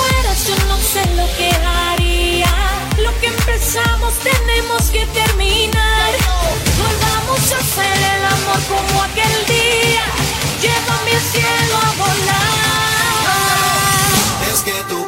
fueras yo no sé lo que haría. Lo que empezamos tenemos que terminar. Volvamos a hacer el amor como aquel día. Lleva mi cielo a volar. Es que tú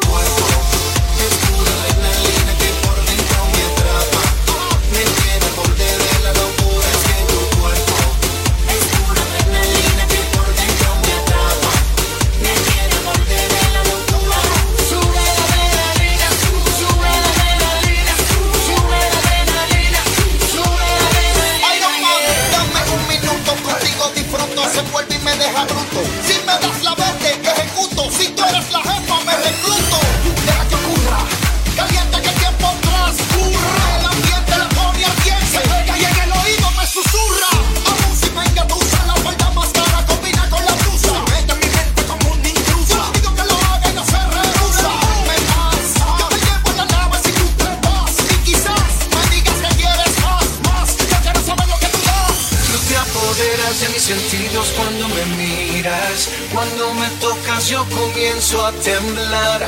temblar.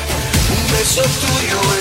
Un beso tuyo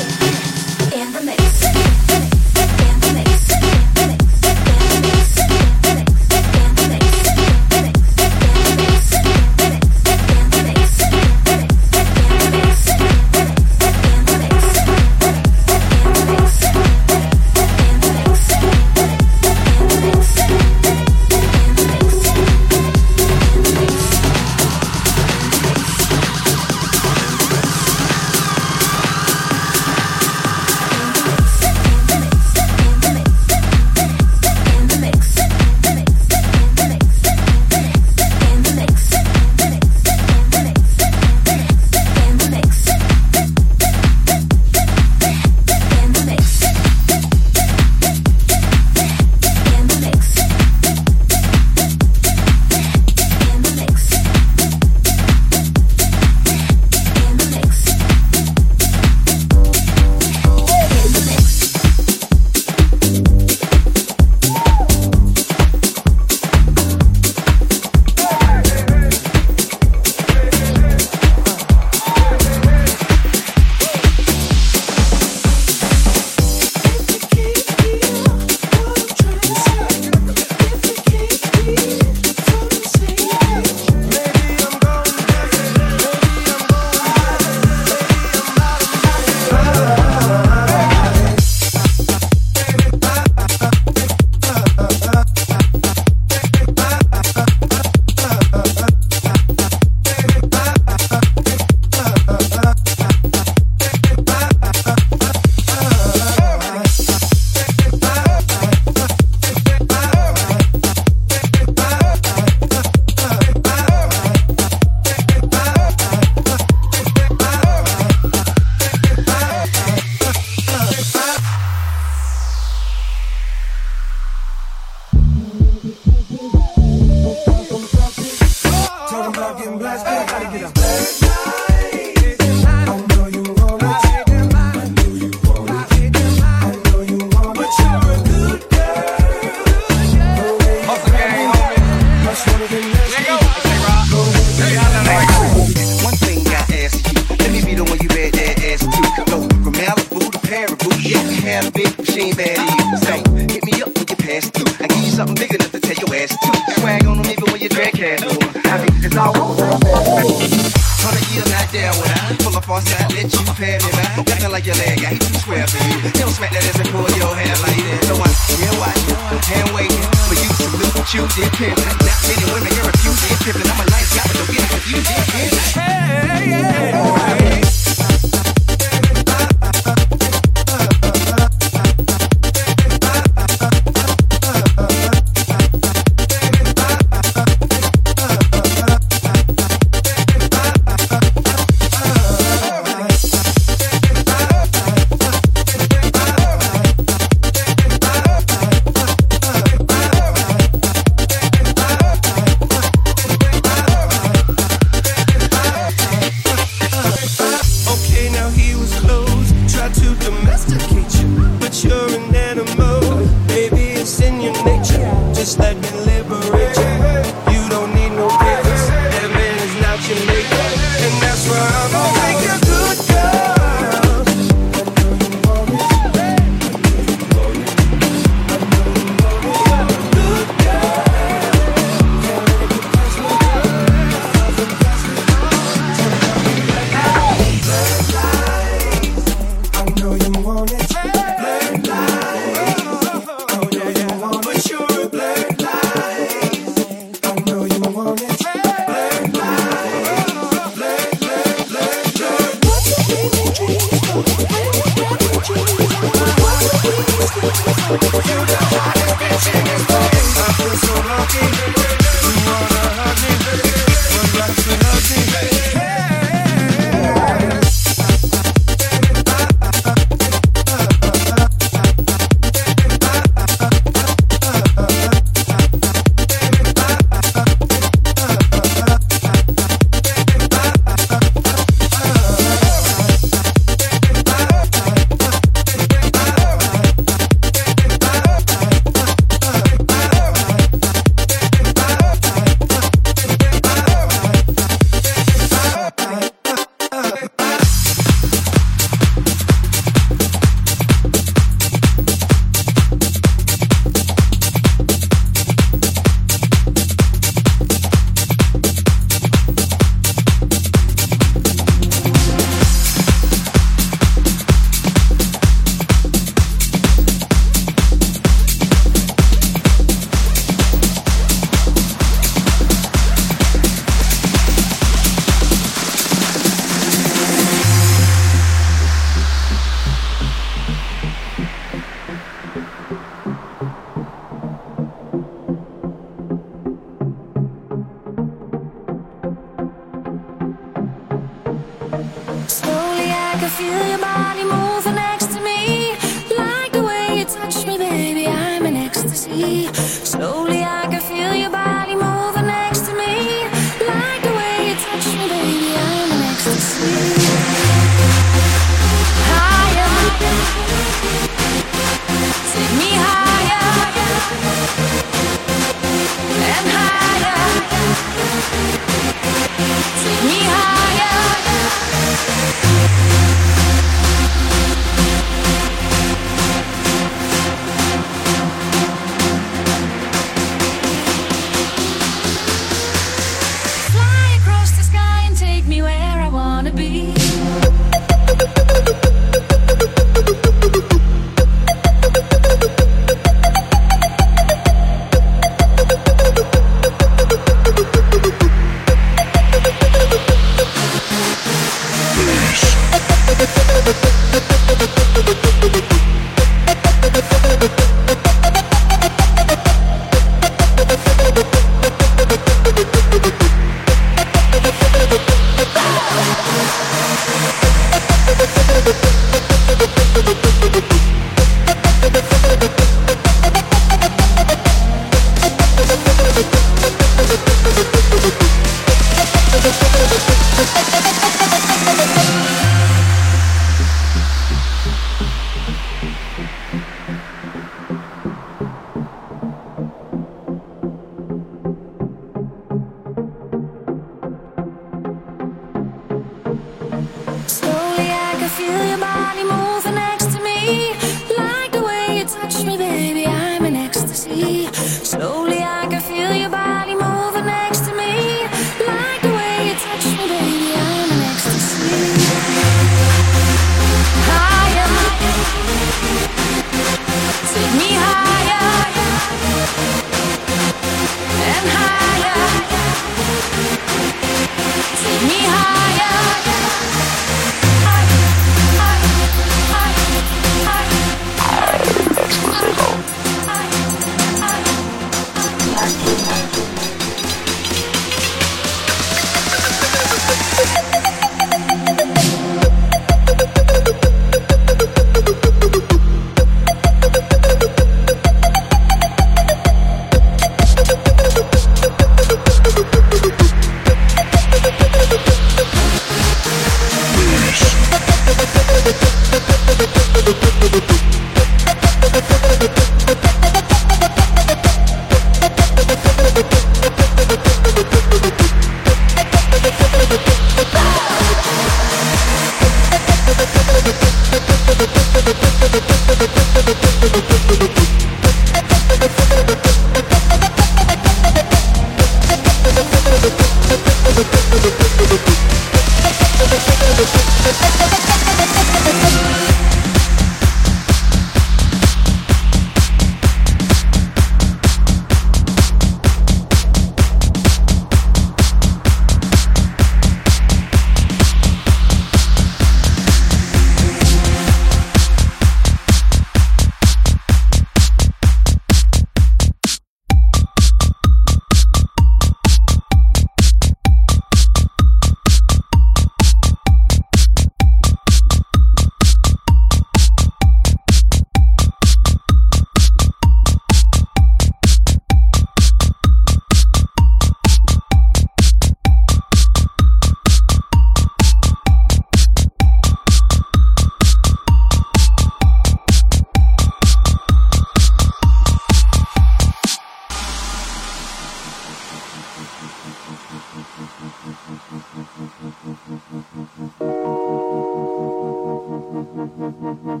Yes,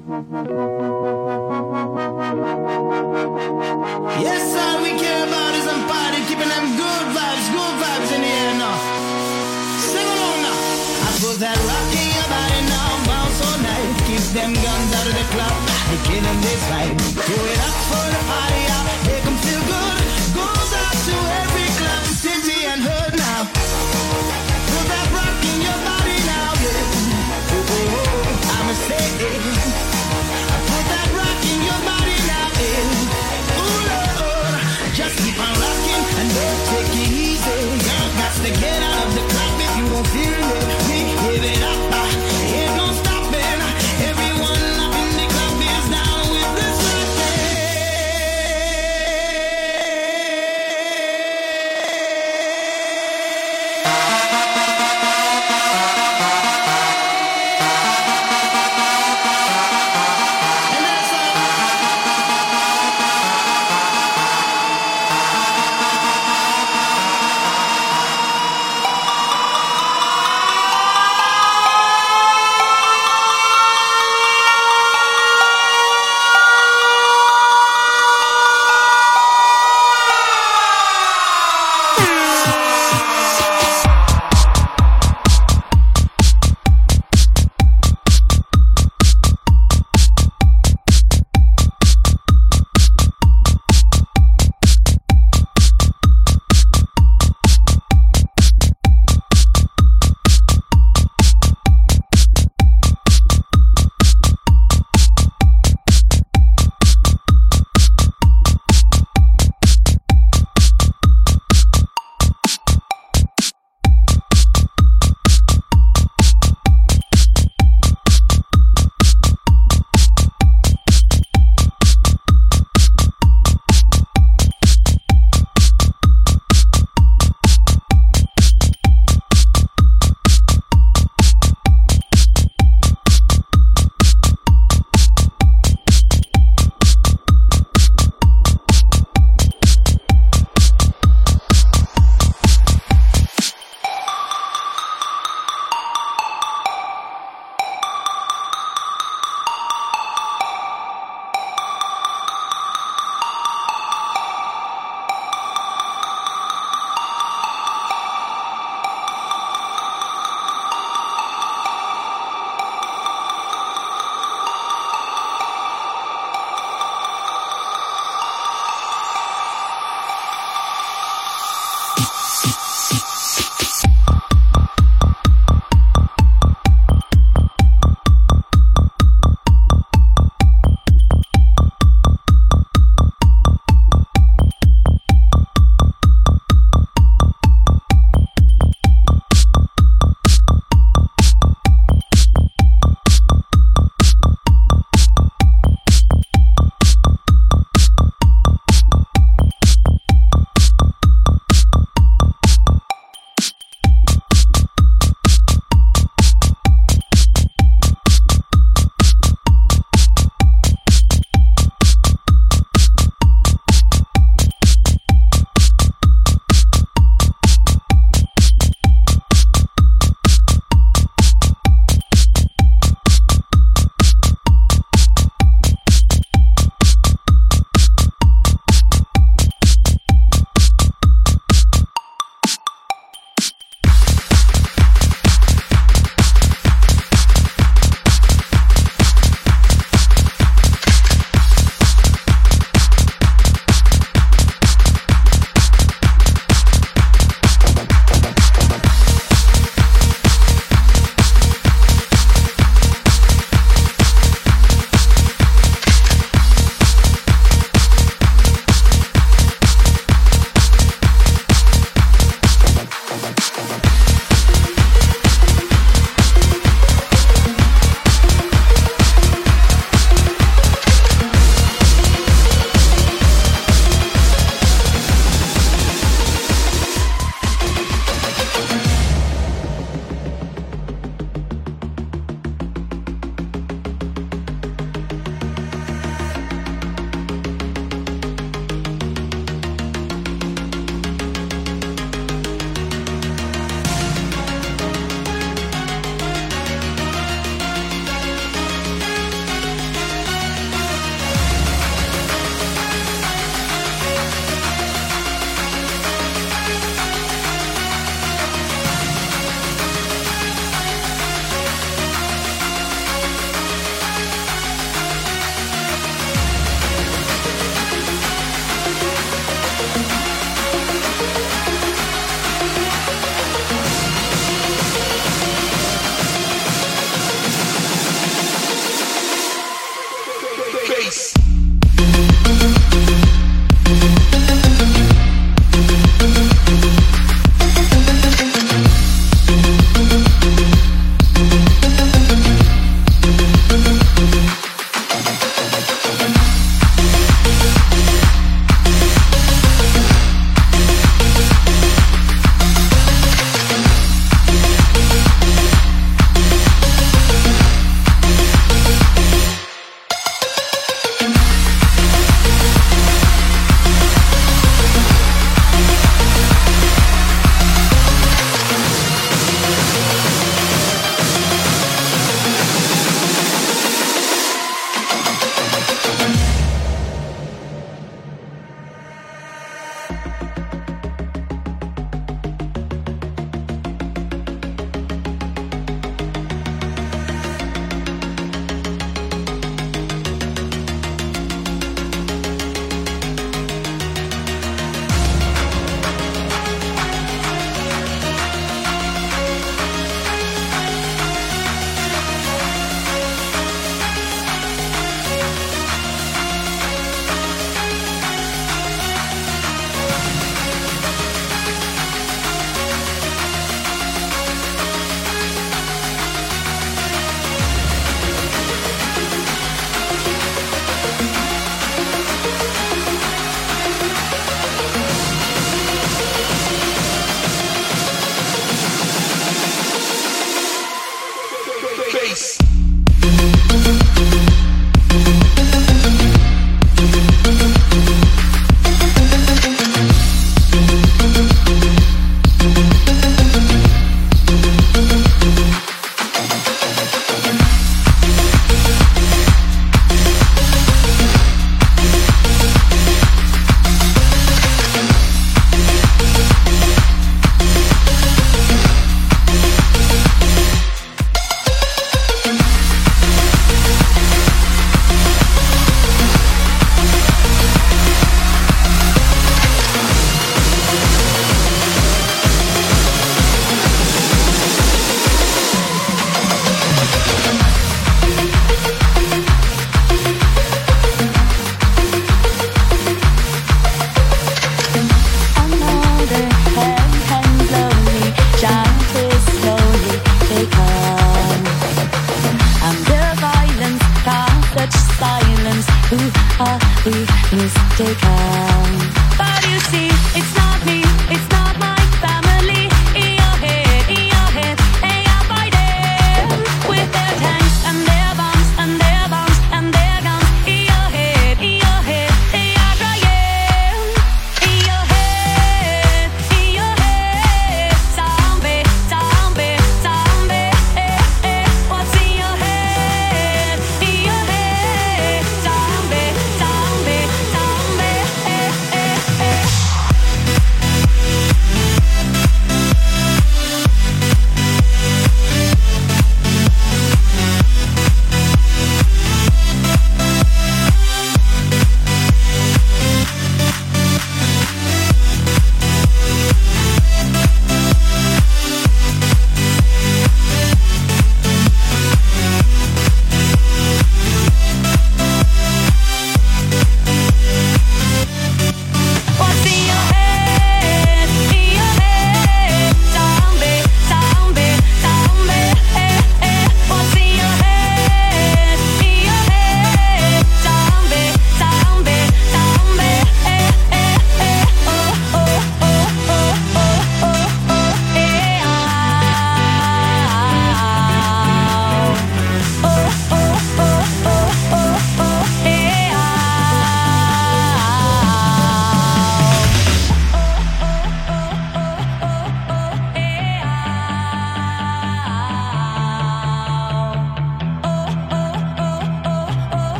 all we care about is them party, keeping them good vibes, good vibes in the air now. Sing along now. I put that rock in your body now, bounce all night. Keep them guns out of the club, they killing this vibe. Do it up for the party out, make them feel good. Goes out to every just keep on rocking and don't take it easy. Got to get out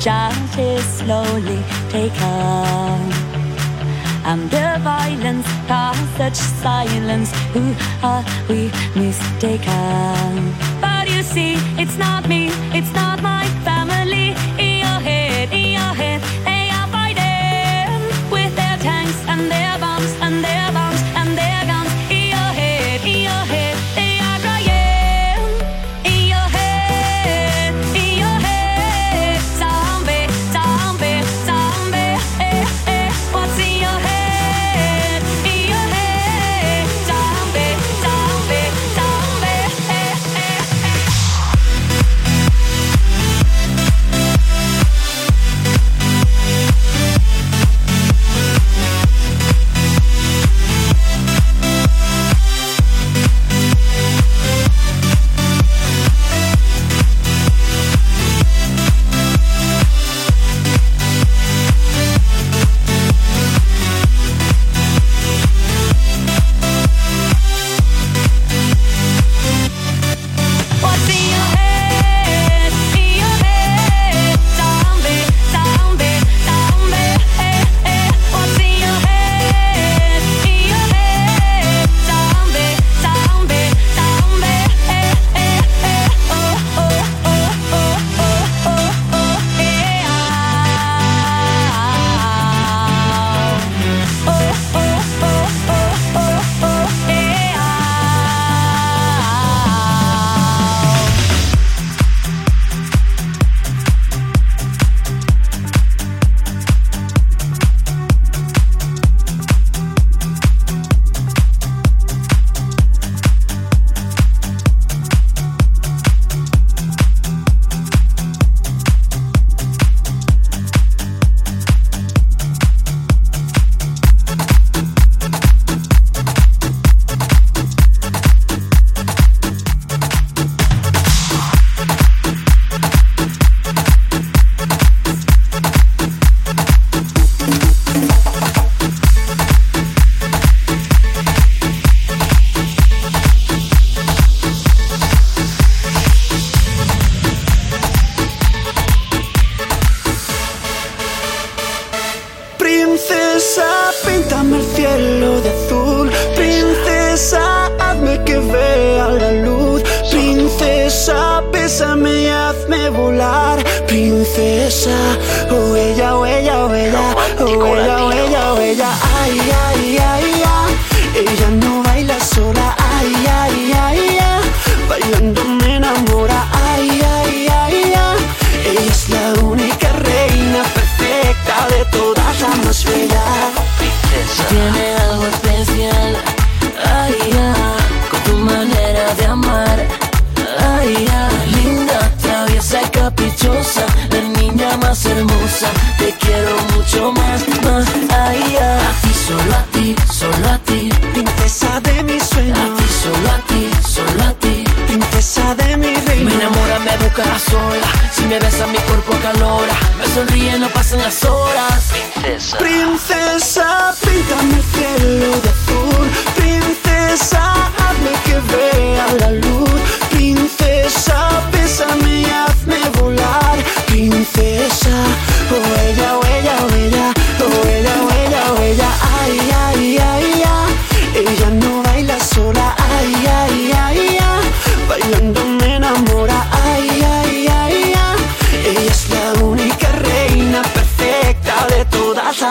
charges slowly take on. the violence, par such silence, who are we mistaken? But you see, it's not me, it's not my family. In your head, in your head, they are fighting with their tanks and their bombs and their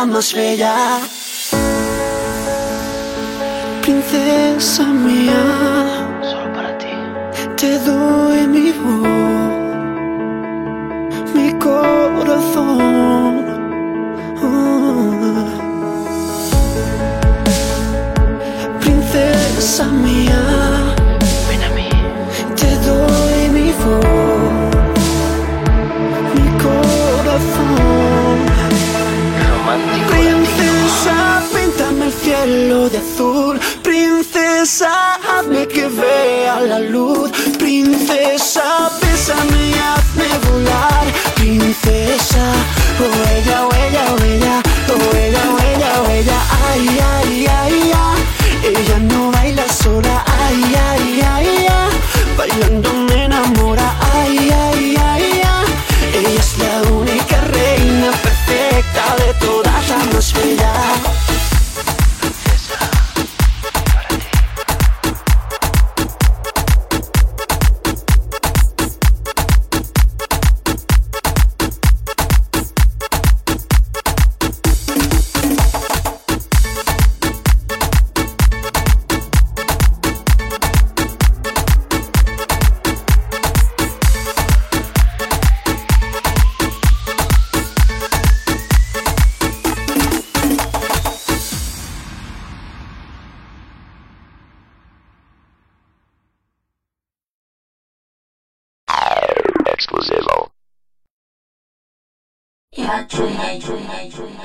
más bella. Princesa mía, Solo para ti. te doy mi voz, mi corazón. Ah. Princesa mía, el cielo de azul. Princesa, hazme que vea la luz. Princesa, bésame y hazme volar. Princesa, oh ella, oh ella, oh ella, oh ella, oh ella, oh ella. Ay, ay, ay, ay. Ella no baila sola. Ay, ay, ay, ay. Bailando me enamora. Ay, ay, ay, ay. Ella es la única reina perfecta de todas las más. Bye.